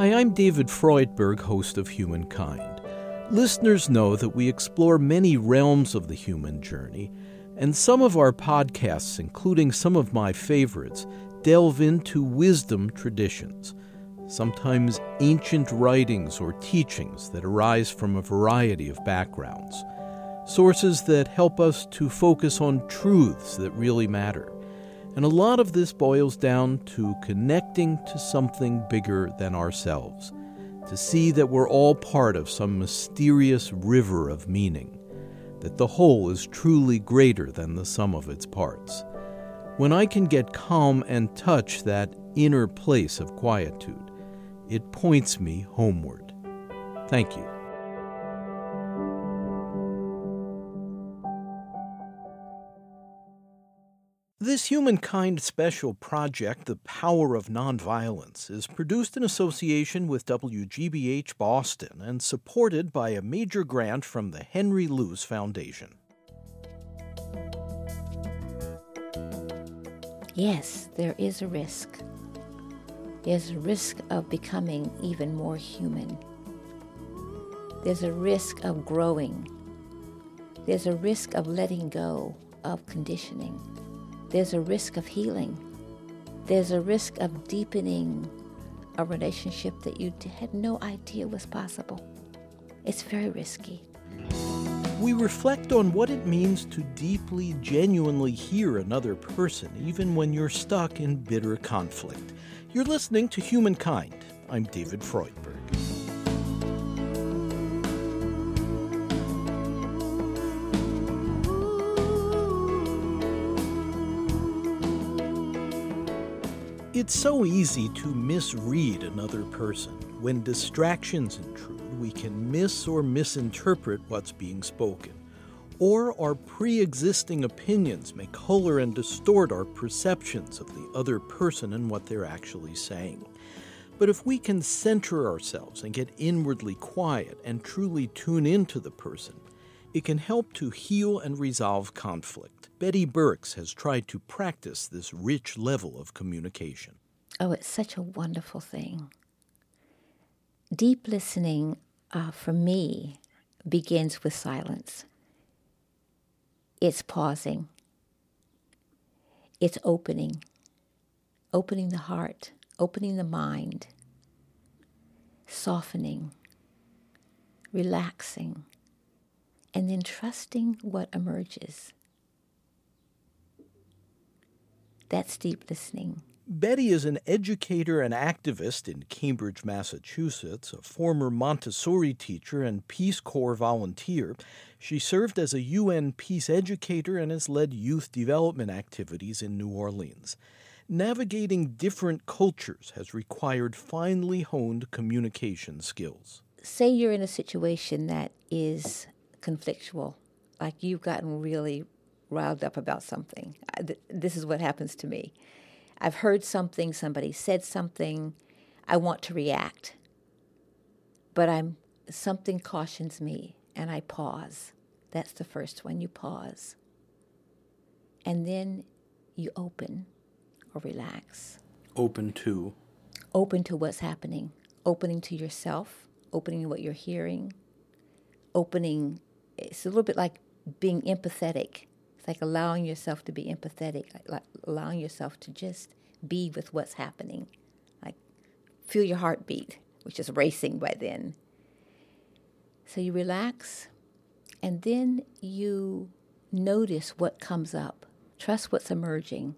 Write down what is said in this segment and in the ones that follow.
Hi, I'm David Freudberg, host of Humankind. Listeners know that we explore many realms of the human journey, and some of our podcasts, including some of my favorites, delve into wisdom traditions, sometimes ancient writings or teachings that arise from a variety of backgrounds, sources that help us to focus on truths that really matter. And a lot of this boils down to connecting to something bigger than ourselves, to see that we're all part of some mysterious river of meaning, that the whole is truly greater than the sum of its parts. When I can get calm and touch that inner place of quietude, it points me homeward. Thank you. This Humankind special project, The Power of Nonviolence, is produced in association with WGBH Boston and supported by a major grant from the Henry Luce Foundation. Yes, there is a risk. There's a risk of becoming even more human. There's a risk of growing. There's a risk of letting go of conditioning. There's a risk of healing. There's a risk of deepening a relationship that you had no idea was possible. It's very risky. We reflect on what it means to deeply, genuinely hear another person, even when you're stuck in bitter conflict. You're listening to Humankind. I'm David Freudberg. It's so easy to misread another person. When distractions intrude, we can miss or misinterpret what's being spoken. Or our pre existing opinions may color and distort our perceptions of the other person and what they're actually saying. But if we can center ourselves and get inwardly quiet and truly tune into the person, it can help to heal and resolve conflict. Betty Burkes has tried to practice this rich level of communication. Oh, it's such a wonderful thing. Deep listening uh, for me begins with silence. It's pausing, it's opening, opening the heart, opening the mind, softening, relaxing and then trusting what emerges. That's deep listening. Betty is an educator and activist in Cambridge, Massachusetts, a former Montessori teacher and Peace Corps volunteer. She served as a UN peace educator and has led youth development activities in New Orleans. Navigating different cultures has required finely honed communication skills. Say you're in a situation that is conflictual, like you've gotten really riled up about something. This is what happens to me. I've heard something, somebody said something, I want to react. But I'm something cautions me and I pause. That's the first one. You pause. And then you open or relax. Open to? Open to what's happening. Opening to yourself, opening to what you're hearing, opening it's a little bit like being empathetic. It's like allowing yourself to be empathetic, like, allowing yourself to just be with what's happening. Like feel your heartbeat, which is racing by then. So you relax and then you notice what comes up. Trust what's emerging.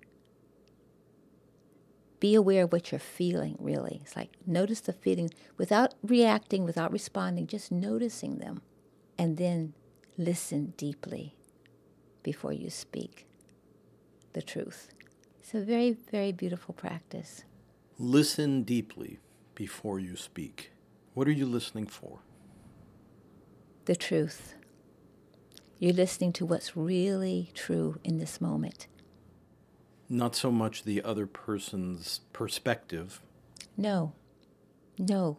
Be aware of what you're feeling, really. It's like notice the feelings without reacting, without responding, just noticing them. And then listen deeply before you speak the truth. It's a very, very beautiful practice. Listen deeply before you speak. What are you listening for? The truth. You're listening to what's really true in this moment. Not so much the other person's perspective. No, no.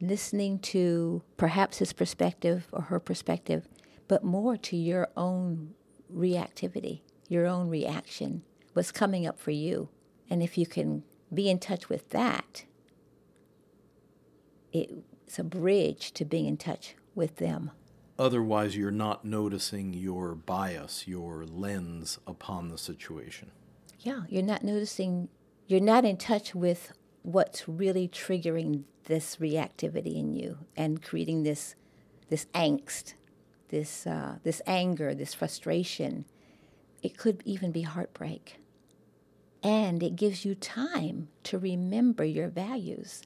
Listening to perhaps his perspective or her perspective but more to your own reactivity, your own reaction, what's coming up for you. And if you can be in touch with that, it's a bridge to being in touch with them. Otherwise, you're not noticing your bias, your lens upon the situation. Yeah, you're not noticing, you're not in touch with what's really triggering this reactivity in you and creating this, this angst, this, uh, this anger, this frustration. It could even be heartbreak. And it gives you time to remember your values.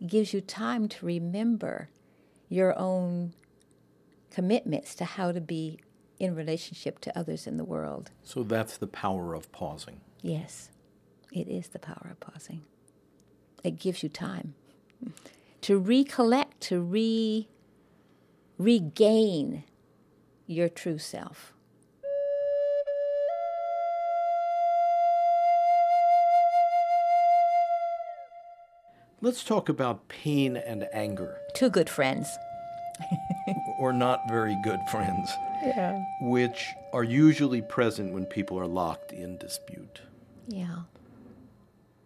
It gives you time to remember your own commitments to how to be in relationship to others in the world. So that's the power of pausing. Yes, it is the power of pausing. It gives you time to recollect, to re regain your true self. Let's talk about pain and anger. Two good friends. or not very good friends. Yeah. Which are usually present when people are locked in dispute. Yeah.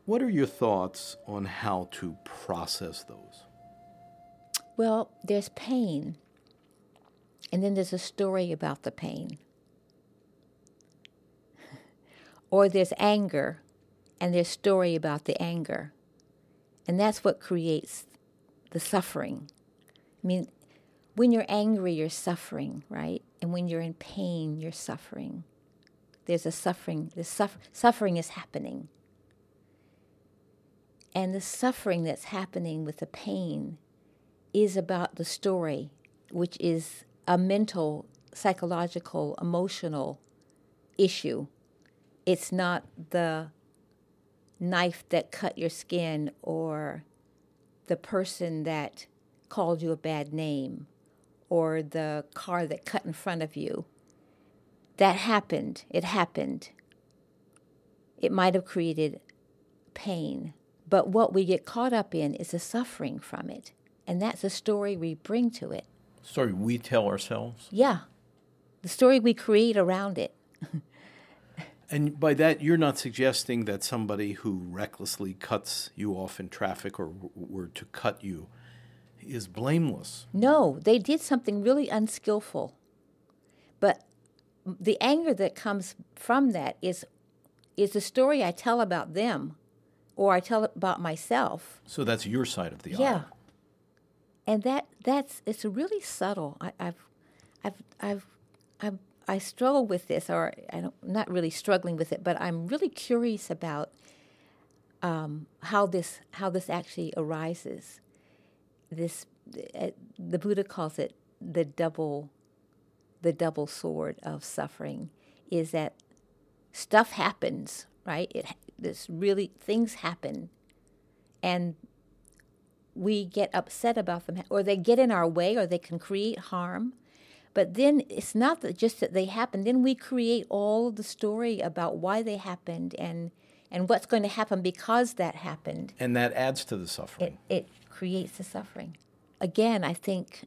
What are your thoughts on how to process those? Well, there's pain, and then there's a story about the pain. or there's anger, and there's story about the anger. And that's what creates the suffering. I mean, when you're angry, you're suffering, right? And when you're in pain, you're suffering. There's a suffering, the suffer, suffering is happening. And the suffering that's happening with the pain is about the story, which is a mental, psychological, emotional issue. It's not the knife that cut your skin or the person that called you a bad name or the car that cut in front of you. That happened. It happened. It might have created pain. But what we get caught up in is the suffering from it. And that's the story we bring to it. Story we tell ourselves? Yeah. The story we create around it. and by that, you're not suggesting that somebody who recklessly cuts you off in traffic or were to cut you is blameless. No, they did something really unskillful. But the anger that comes from that is is the story I tell about them or I tell about myself. So that's your side of the yeah. And that that's it's really subtle. I, I've I've I've I've I struggle with this, or I I'm not really struggling with it, but I'm really curious about um, how this how this actually arises this uh, the Buddha calls it the double the double sword of suffering is that stuff happens, right? It this really things happen and we get upset about them or they get in our way or they can create harm. But then it's not that just that they happen. Then we create all the story about why they happened and and what's going to happen because that happened. And that adds to the suffering. It, it creates the suffering. Again, I think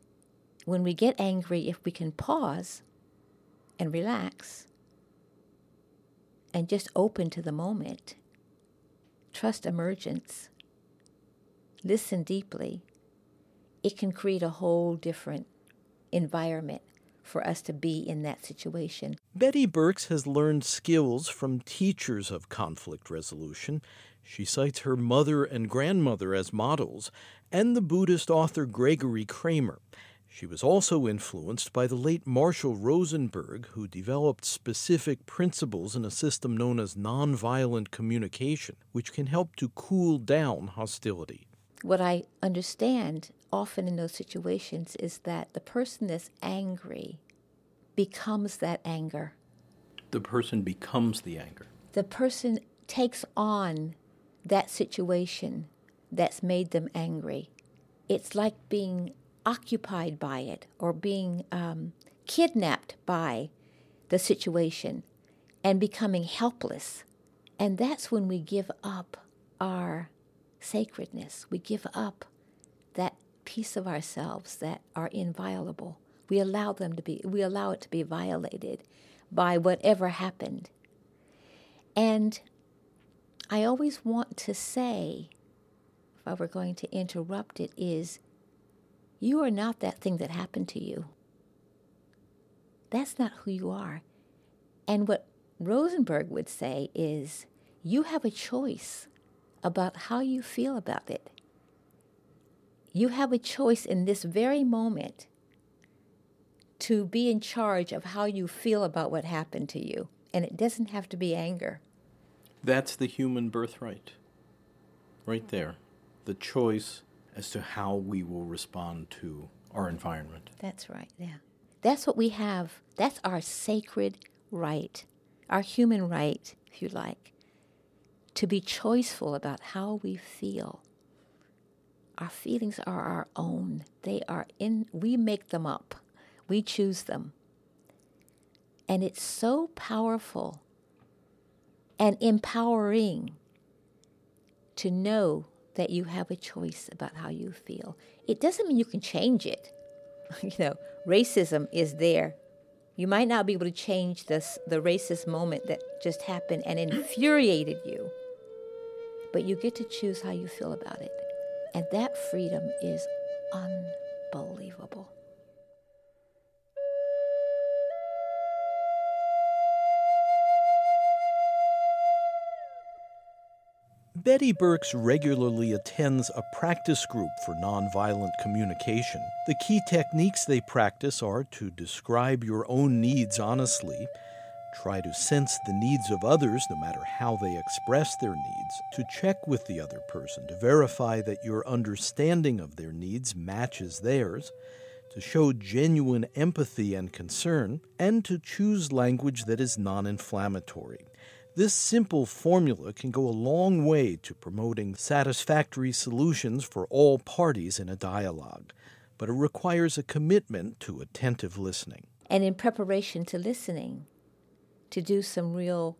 when we get angry, if we can pause and relax and just open to the moment, trust emergence, listen deeply, it can create a whole different environment for us to be in that situation. Betty Burkes has learned skills from teachers of conflict resolution. She cites her mother and grandmother as models and the Buddhist author Gregory Kramer. She was also influenced by the late Marshall Rosenberg, who developed specific principles in a system known as nonviolent communication, which can help to cool down hostility. What I understand often in those situations is that the person that's angry becomes that anger. The person becomes the anger. The person takes on that situation that's made them angry. It's like being occupied by it or being um, kidnapped by the situation and becoming helpless. And that's when we give up our sacredness. We give up that piece of ourselves that are inviolable. We allow them to be we allow it to be violated by whatever happened. And I always want to say, if I were going to interrupt it, is You are not that thing that happened to you. That's not who you are. And what Rosenberg would say is you have a choice about how you feel about it. You have a choice in this very moment to be in charge of how you feel about what happened to you. And it doesn't have to be anger. That's the human birthright. Right there. The choice as to how we will respond to our environment. That's right, yeah. That's what we have. That's our sacred right, our human right, if you like, to be choiceful about how we feel. Our feelings are our own. They are in, we make them up, we choose them. And it's so powerful and empowering to know that you have a choice about how you feel. It doesn't mean you can change it. you know, racism is there. You might not be able to change this the racist moment that just happened and infuriated you. But you get to choose how you feel about it. And that freedom is unbelievable. Betty Burkes regularly attends a practice group for nonviolent communication. The key techniques they practice are to describe your own needs honestly, try to sense the needs of others no matter how they express their needs, to check with the other person to verify that your understanding of their needs matches theirs, to show genuine empathy and concern, and to choose language that is non inflammatory. This simple formula can go a long way to promoting satisfactory solutions for all parties in a dialogue, but it requires a commitment to attentive listening. And in preparation to listening, to do some real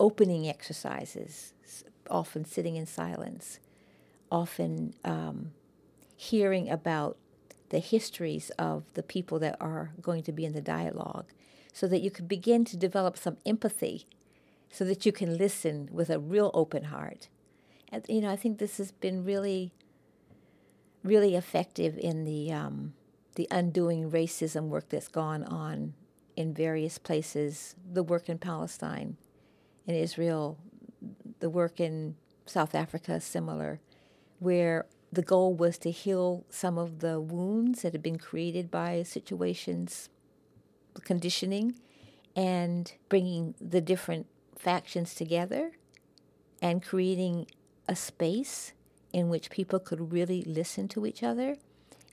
opening exercises, often sitting in silence, often um, hearing about the histories of the people that are going to be in the dialogue, so that you can begin to develop some empathy so that you can listen with a real open heart. And, you know, I think this has been really, really effective in the um, the undoing racism work that's gone on in various places. The work in Palestine, in Israel, the work in South Africa, similar, where the goal was to heal some of the wounds that had been created by situations, conditioning, and bringing the different factions together and creating a space in which people could really listen to each other.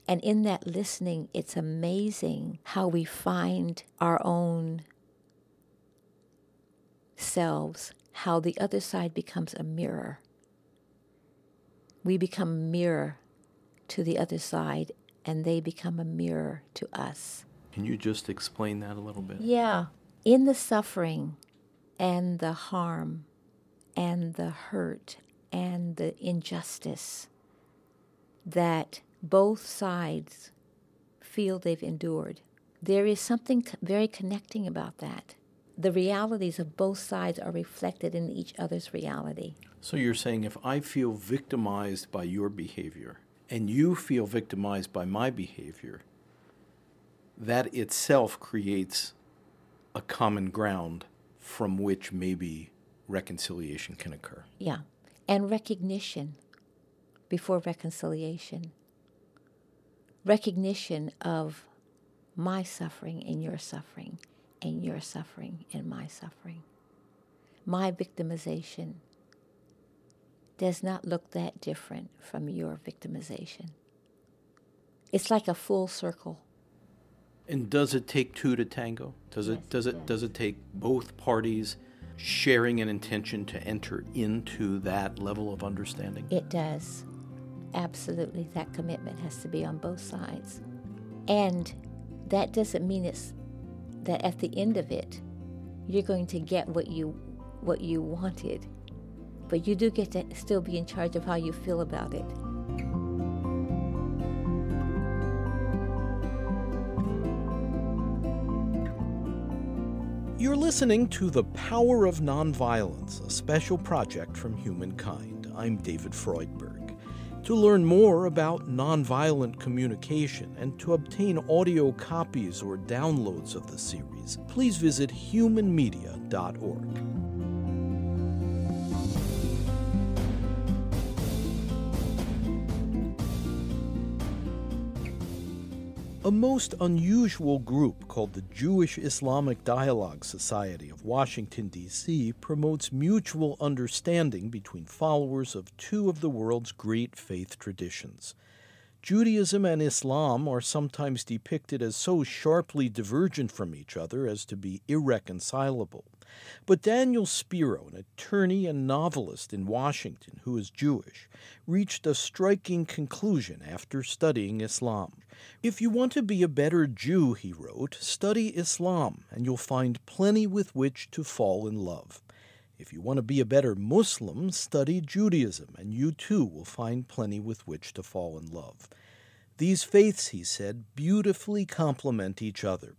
And in that listening, it's amazing how we find our own selves, how the other side becomes a mirror. We become a mirror to the other side, and they become a mirror to us. Can you just explain that a little bit? Yeah. In the suffering, and the harm and the hurt and the injustice that both sides feel they've endured. There is something very connecting about that. The realities of both sides are reflected in each other's reality. So you're saying if I feel victimized by your behavior and you feel victimized by my behavior, that itself creates a common ground from which maybe reconciliation can occur. Yeah. And recognition before reconciliation. Recognition of my suffering and your suffering, and your suffering and my suffering. My victimization does not look that different from your victimization. It's like a full circle. And does it take two to tango? Does it does it does it take both parties sharing an intention to enter into that level of understanding? It does. Absolutely. That commitment has to be on both sides. And that doesn't mean it's that at the end of it you're going to get what you what you wanted. But you do get to still be in charge of how you feel about it. You're listening to The Power of Nonviolence, a special project from Humankind. I'm David Freudberg. To learn more about nonviolent communication and to obtain audio copies or downloads of the series, please visit humanmedia.org. A most unusual group called the Jewish Islamic Dialogue Society of Washington, D.C., promotes mutual understanding between followers of two of the world's great faith traditions. Judaism and Islam are sometimes depicted as so sharply divergent from each other as to be irreconcilable. But Daniel Spiro, an attorney and novelist in Washington who is Jewish, reached a striking conclusion after studying Islam. If you want to be a better Jew, he wrote, study Islam, and you'll find plenty with which to fall in love. If you want to be a better Muslim, study Judaism, and you too will find plenty with which to fall in love. These faiths, he said, beautifully complement each other.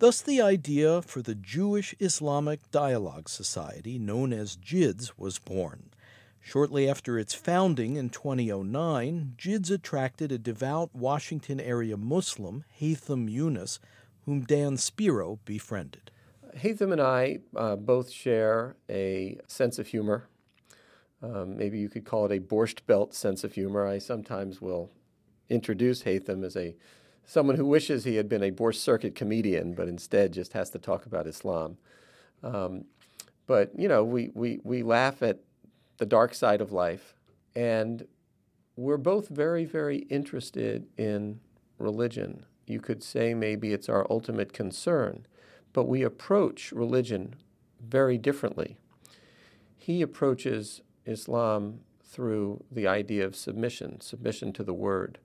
Thus, the idea for the Jewish Islamic Dialogue Society, known as JIDS, was born. Shortly after its founding in 2009, JIDS attracted a devout Washington area Muslim, Haitham Yunus, whom Dan Spiro befriended. Haitham and I uh, both share a sense of humor. Um, maybe you could call it a borscht belt sense of humor. I sometimes will introduce Haitham as a someone who wishes he had been a Borscht Circuit comedian, but instead just has to talk about Islam. Um, but you know, we, we, we laugh at the dark side of life. And we're both very, very interested in religion. You could say maybe it's our ultimate concern, but we approach religion very differently. He approaches Islam through the idea of submission, submission to the word.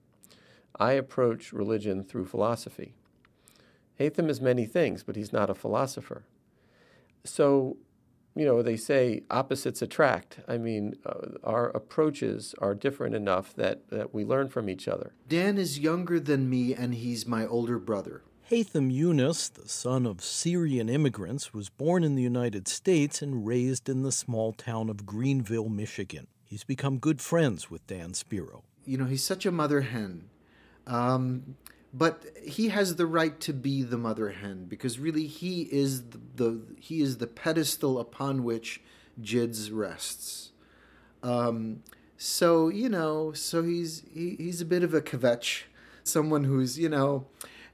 I approach religion through philosophy. Haitham is many things, but he's not a philosopher. So you know, they say opposites attract. I mean, uh, our approaches are different enough that, that we learn from each other. Dan is younger than me, and he's my older brother. Haitham Yunus, the son of Syrian immigrants, was born in the United States and raised in the small town of Greenville, Michigan. He's become good friends with Dan Spiro. You know, he's such a mother hen. Um, but he has the right to be the mother hen because really he is the, the he is the pedestal upon which Jids rests. Um, so you know, so he's he, he's a bit of a kvetch, someone who's you know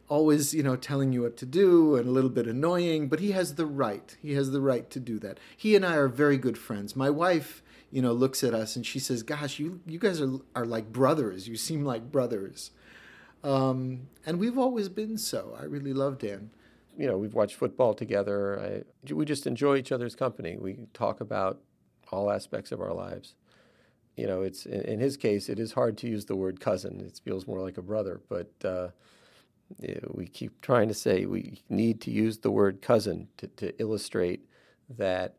always you know telling you what to do and a little bit annoying, but he has the right. He has the right to do that. He and I are very good friends. My wife you know looks at us and she says, "Gosh, you you guys are are like brothers. You seem like brothers." Um, and we've always been so. I really love Dan. You know, we've watched football together. I, we just enjoy each other's company. We talk about all aspects of our lives. You know, it's in, his case, it is hard to use the word cousin. It feels more like a brother, but uh, we keep trying to say we need to use the word cousin to, to illustrate that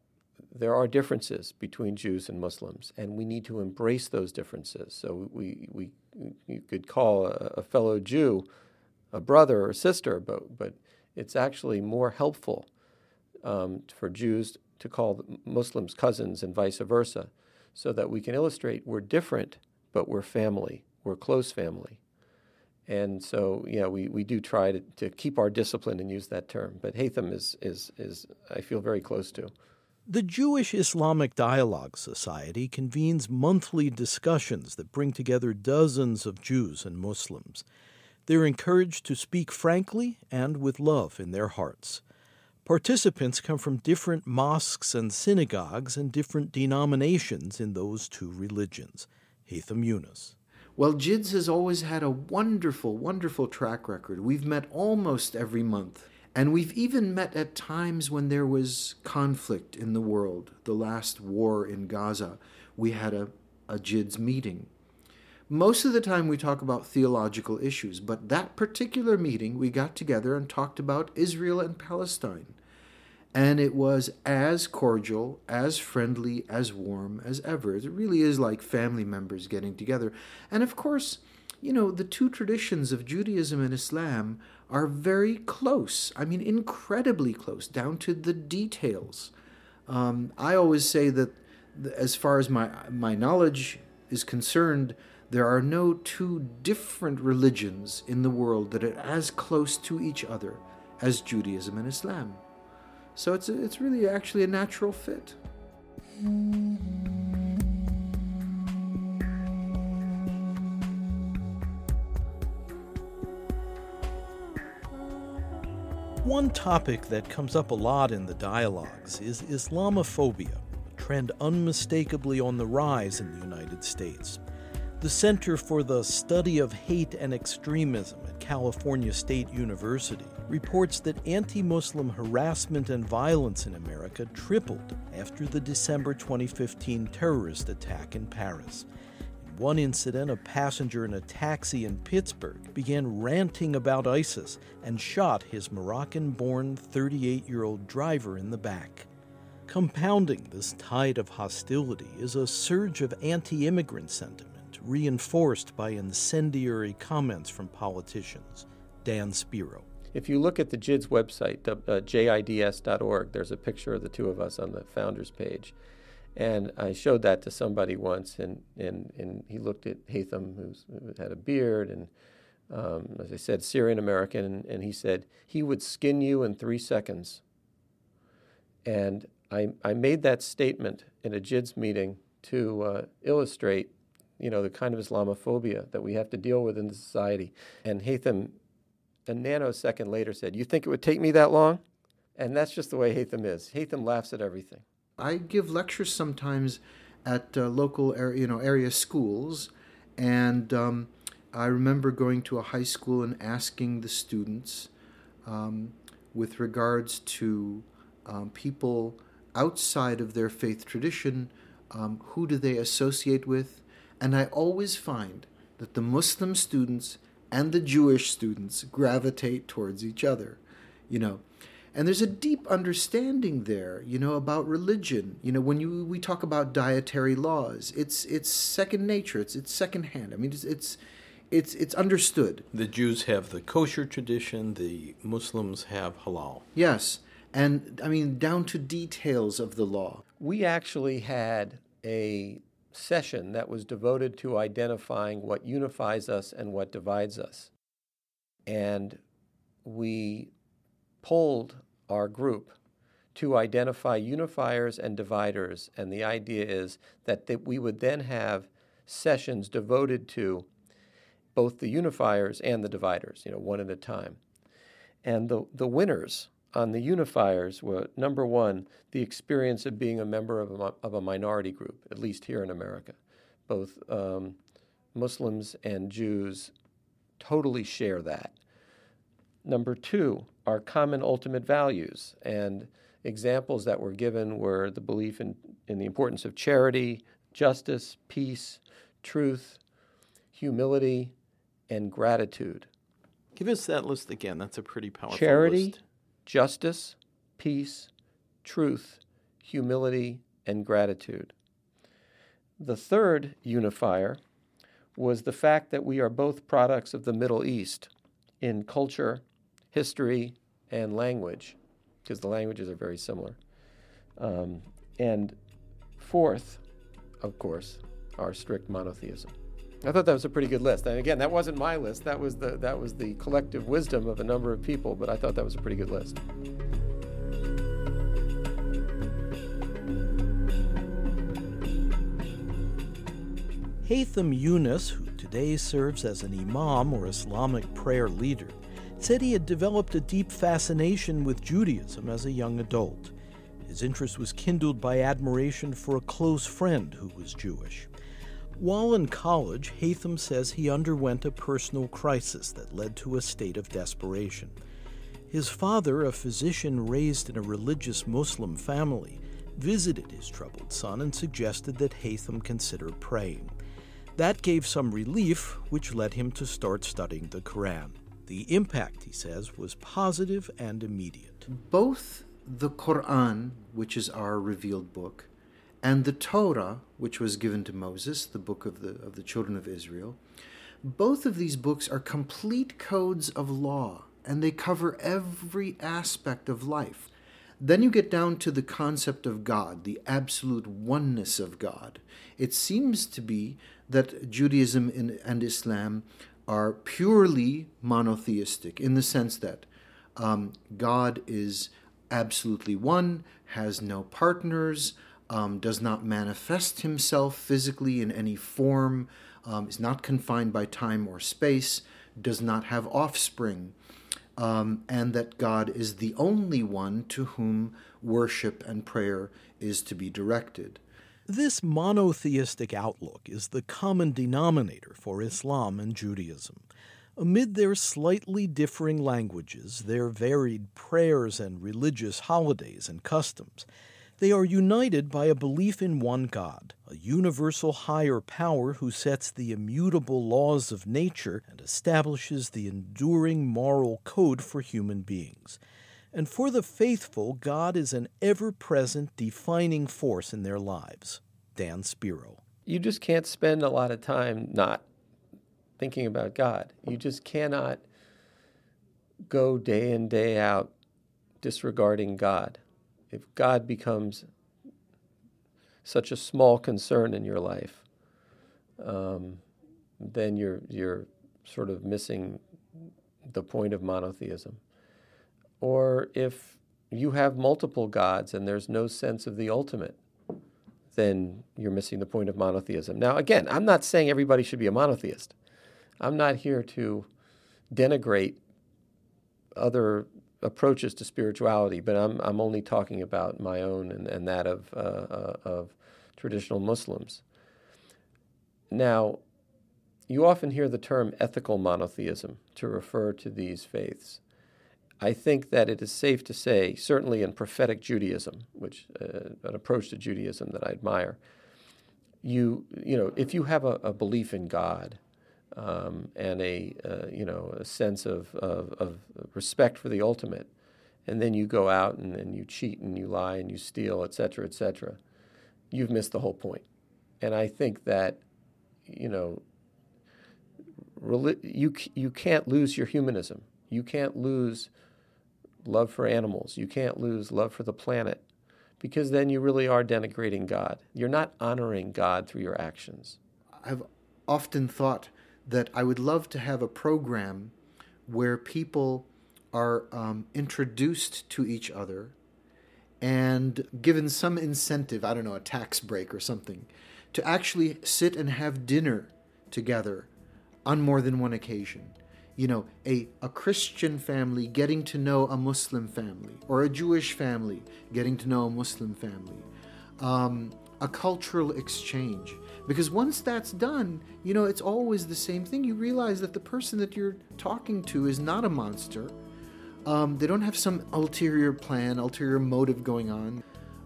there are differences between Jews and Muslims, and we need to embrace those differences. So we, we you could call a, a fellow Jew a brother or sister, but, but it's actually more helpful um, for Jews to call Muslims cousins and vice versa, so that we can illustrate we're different, but we're family, we're close family. And so, yeah, we, we do try to, to keep our discipline and use that term. But Haitham is, is, is, I feel very close to. The Jewish Islamic Dialogue Society convenes monthly discussions that bring together dozens of Jews and Muslims. They're encouraged to speak frankly and with love in their hearts. Participants come from different mosques and synagogues and different denominations in those two religions. Haitham Yunus. Well, JIDS has always had a wonderful, wonderful track record. We've met almost every month. And we've even met at times when there was conflict in the world. The last war in Gaza, we had a, a JIDS meeting. Most of the time we talk about theological issues, but that particular meeting we got together and talked about Israel and Palestine. And it was as cordial, as friendly, as warm as ever. It really is like family members getting together. And of course, you know, the two traditions of Judaism and Islam are very close. I mean, incredibly close, down to the details. Um, I always say that, as far as my my knowledge is concerned, There are no two different religions in the world that are as close to each other as Judaism and Islam. So it's, a, it's really actually a natural fit. One topic that comes up a lot in the dialogues is Islamophobia, a trend unmistakably on the rise in the United States. The Center for the Study of Hate and Extremism at California State University reports that anti Muslim harassment and violence in America tripled after the December 2015 terrorist attack in Paris In one incident, a passenger in a taxi in Pittsburgh began ranting about ISIS and shot his Moroccan born 38 year old driver in the back. Compounding this tide of hostility is a surge of anti immigrant sentiment, reinforced by incendiary comments from politicians. Dan Spiro. If you look at the JIDS website, uh, jids.org, there's a picture of the two of us on the founders page. And I showed that to somebody once, and, and, and he looked at Haytham, who had a beard, and um, as I said, Syrian American, and, and, he said, he would skin you in three seconds. And I, I made that statement in a JIDS meeting to uh, illustrate, you know, the kind of Islamophobia that we have to deal with in society. And Haytham, a nanosecond later, said, You think it would take me that long? And that's just the way Haytham is. Haytham laughs at everything. I give lectures sometimes at uh, local area, you know, area schools, and um, I remember going to a high school and asking the students, um, with regards to um, people outside of their faith tradition, um, who do they associate with? And I always find that the Muslim students and the Jewish students gravitate towards each other. You know, and there's a deep understanding there you know about religion. You know when you we talk about dietary laws it's it's second nature it's it's second hand i mean it's it's it's it's understood. The jews have the kosher tradition the muslims have halal. Yes. And i mean down to details of the law. We actually had a session that was devoted to identifying what unifies us and what divides us and we polled our group to identify unifiers and dividers. And the idea is that, that we would then have sessions devoted to both the unifiers and the dividers, you know, one at a time. And the, the winners on the unifiers were number one, the experience of being a member of a, of a minority group, at least here in America. Both um, Muslims and Jews totally share that. Number two, our common ultimate values. And examples that were given were the belief in, in the importance of charity, justice, peace, truth, humility, and gratitude. Give us that list again. That's a pretty powerful charity, list. Justice, peace, truth, humility, and gratitude. The third unifier was the fact that we are both products of the Middle East in culture history, and language, because the languages are very similar. Um, and fourth, of course, our strict monotheism. I thought that was a pretty good list. And again, that wasn't my list. That was the that was the collective wisdom of a number of people, but I thought that was a pretty good list. Haytham Yunus, who today serves as an imam or Islamic prayer leader, said he had developed a deep fascination with Judaism as a young adult. His interest was kindled by admiration for a close friend who was Jewish. While in college, Haytham says he underwent a personal crisis that led to a state of desperation. His father, a physician raised in a religious Muslim family, visited his troubled son and suggested that Haytham consider praying. That gave some relief, which led him to start studying the Quran. The impact, he says, was positive and immediate. Both the Quran, which is our revealed book, and the Torah, which was given to Moses, the book of the, of the children of Israel, both of these books are complete codes of law, and they cover every aspect of life. Then you get down to the concept of God, the absolute oneness of God. It seems to be that Judaism and Islam are purely monotheistic in the sense that um, God is absolutely one, has no partners, um, does not manifest himself physically in any form, um, is not confined by time or space, does not have offspring, um, and that God is the only one to whom worship and prayer is to be directed. This monotheistic outlook is the common denominator for Islam and Judaism. Amid their slightly differing languages, their varied prayers and religious holidays and customs, they are united by a belief in one God, a universal higher power who sets the immutable laws of nature and establishes the enduring moral code for human beings. And for the faithful, God is an ever present defining force in their lives. Dan Spiro. You just can't spend a lot of time not thinking about God. You just cannot go day in, day out disregarding God. If God becomes such a small concern in your life, um, then you're you're sort of missing the point of monotheism. Or if you have multiple gods and there's no sense of the ultimate, then you're missing the point of monotheism. Now, again, I'm not saying everybody should be a monotheist. I'm not here to denigrate other approaches to spirituality, but I'm, I'm only talking about my own and, and that of, uh, uh, of traditional Muslims. Now, you often hear the term ethical monotheism to refer to these faiths. I think that it is safe to say, certainly in prophetic Judaism, which uh, an approach to Judaism that I admire, you you know if you have a, a belief in God um, and a uh, you know a sense of, of, of, respect for the ultimate, and then you go out and, and you cheat and you lie and you steal, et cetera, et cetera, you've missed the whole point. And I think that you know you you can't lose your humanism. You can't lose love for animals. You can't lose love for the planet because then you really are denigrating God. You're not honoring God through your actions. I've often thought that I would love to have a program where people are um, introduced to each other and given some incentive, I don't know, a tax break or something, to actually sit and have dinner together on more than one occasion. You know, a, a Christian family getting to know a Muslim family, or a Jewish family getting to know a Muslim family. Um, a cultural exchange. Because once that's done, you know, it's always the same thing. You realize that the person that you're talking to is not a monster. Um, they don't have some ulterior plan, ulterior motive going on.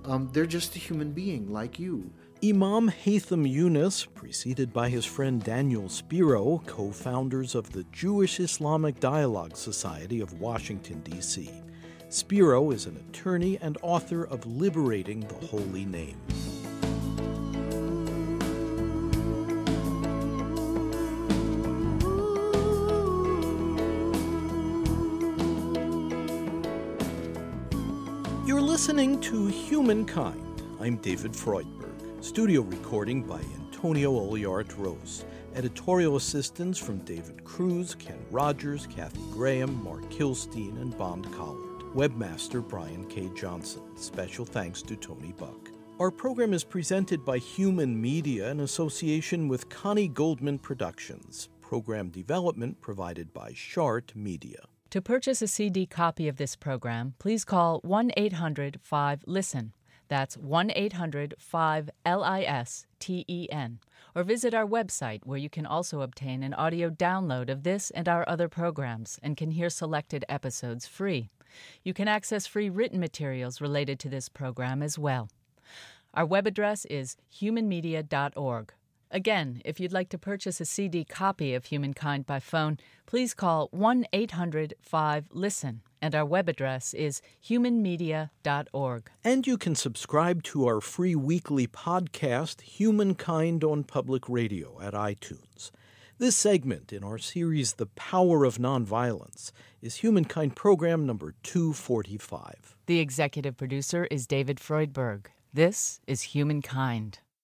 Um, they're just a human being like you. Imam Haytham Yunus, preceded by his friend Daniel Spiro, co founders of the Jewish Islamic Dialogue Society of Washington, D.C. Spiro is an attorney and author of Liberating the Holy Name. Listening to Humankind. I'm David Freudberg. Studio recording by Antonio Oliart Rose. Editorial assistance from David Cruz, Ken Rogers, Kathy Graham, Mark Kilstein, and Bond Collard. Webmaster Brian K. Johnson. Special thanks to Tony Buck. Our program is presented by Human Media in association with Connie Goldman Productions. Program development provided by Shart Media. To purchase a CD copy of this program, please call 1 800 5 LISTEN. That's 1 800 5 L I S T E N. Or visit our website where you can also obtain an audio download of this and our other programs and can hear selected episodes free. You can access free written materials related to this program as well. Our web address is humanmedia.org. Again, if you'd like to purchase a CD copy of Humankind by phone, please call 1 800 5 LISTEN, and our web address is humanmedia.org. And you can subscribe to our free weekly podcast, Humankind on Public Radio, at iTunes. This segment in our series, The Power of Nonviolence, is Humankind Program number 245. The executive producer is David Freudberg. This is Humankind.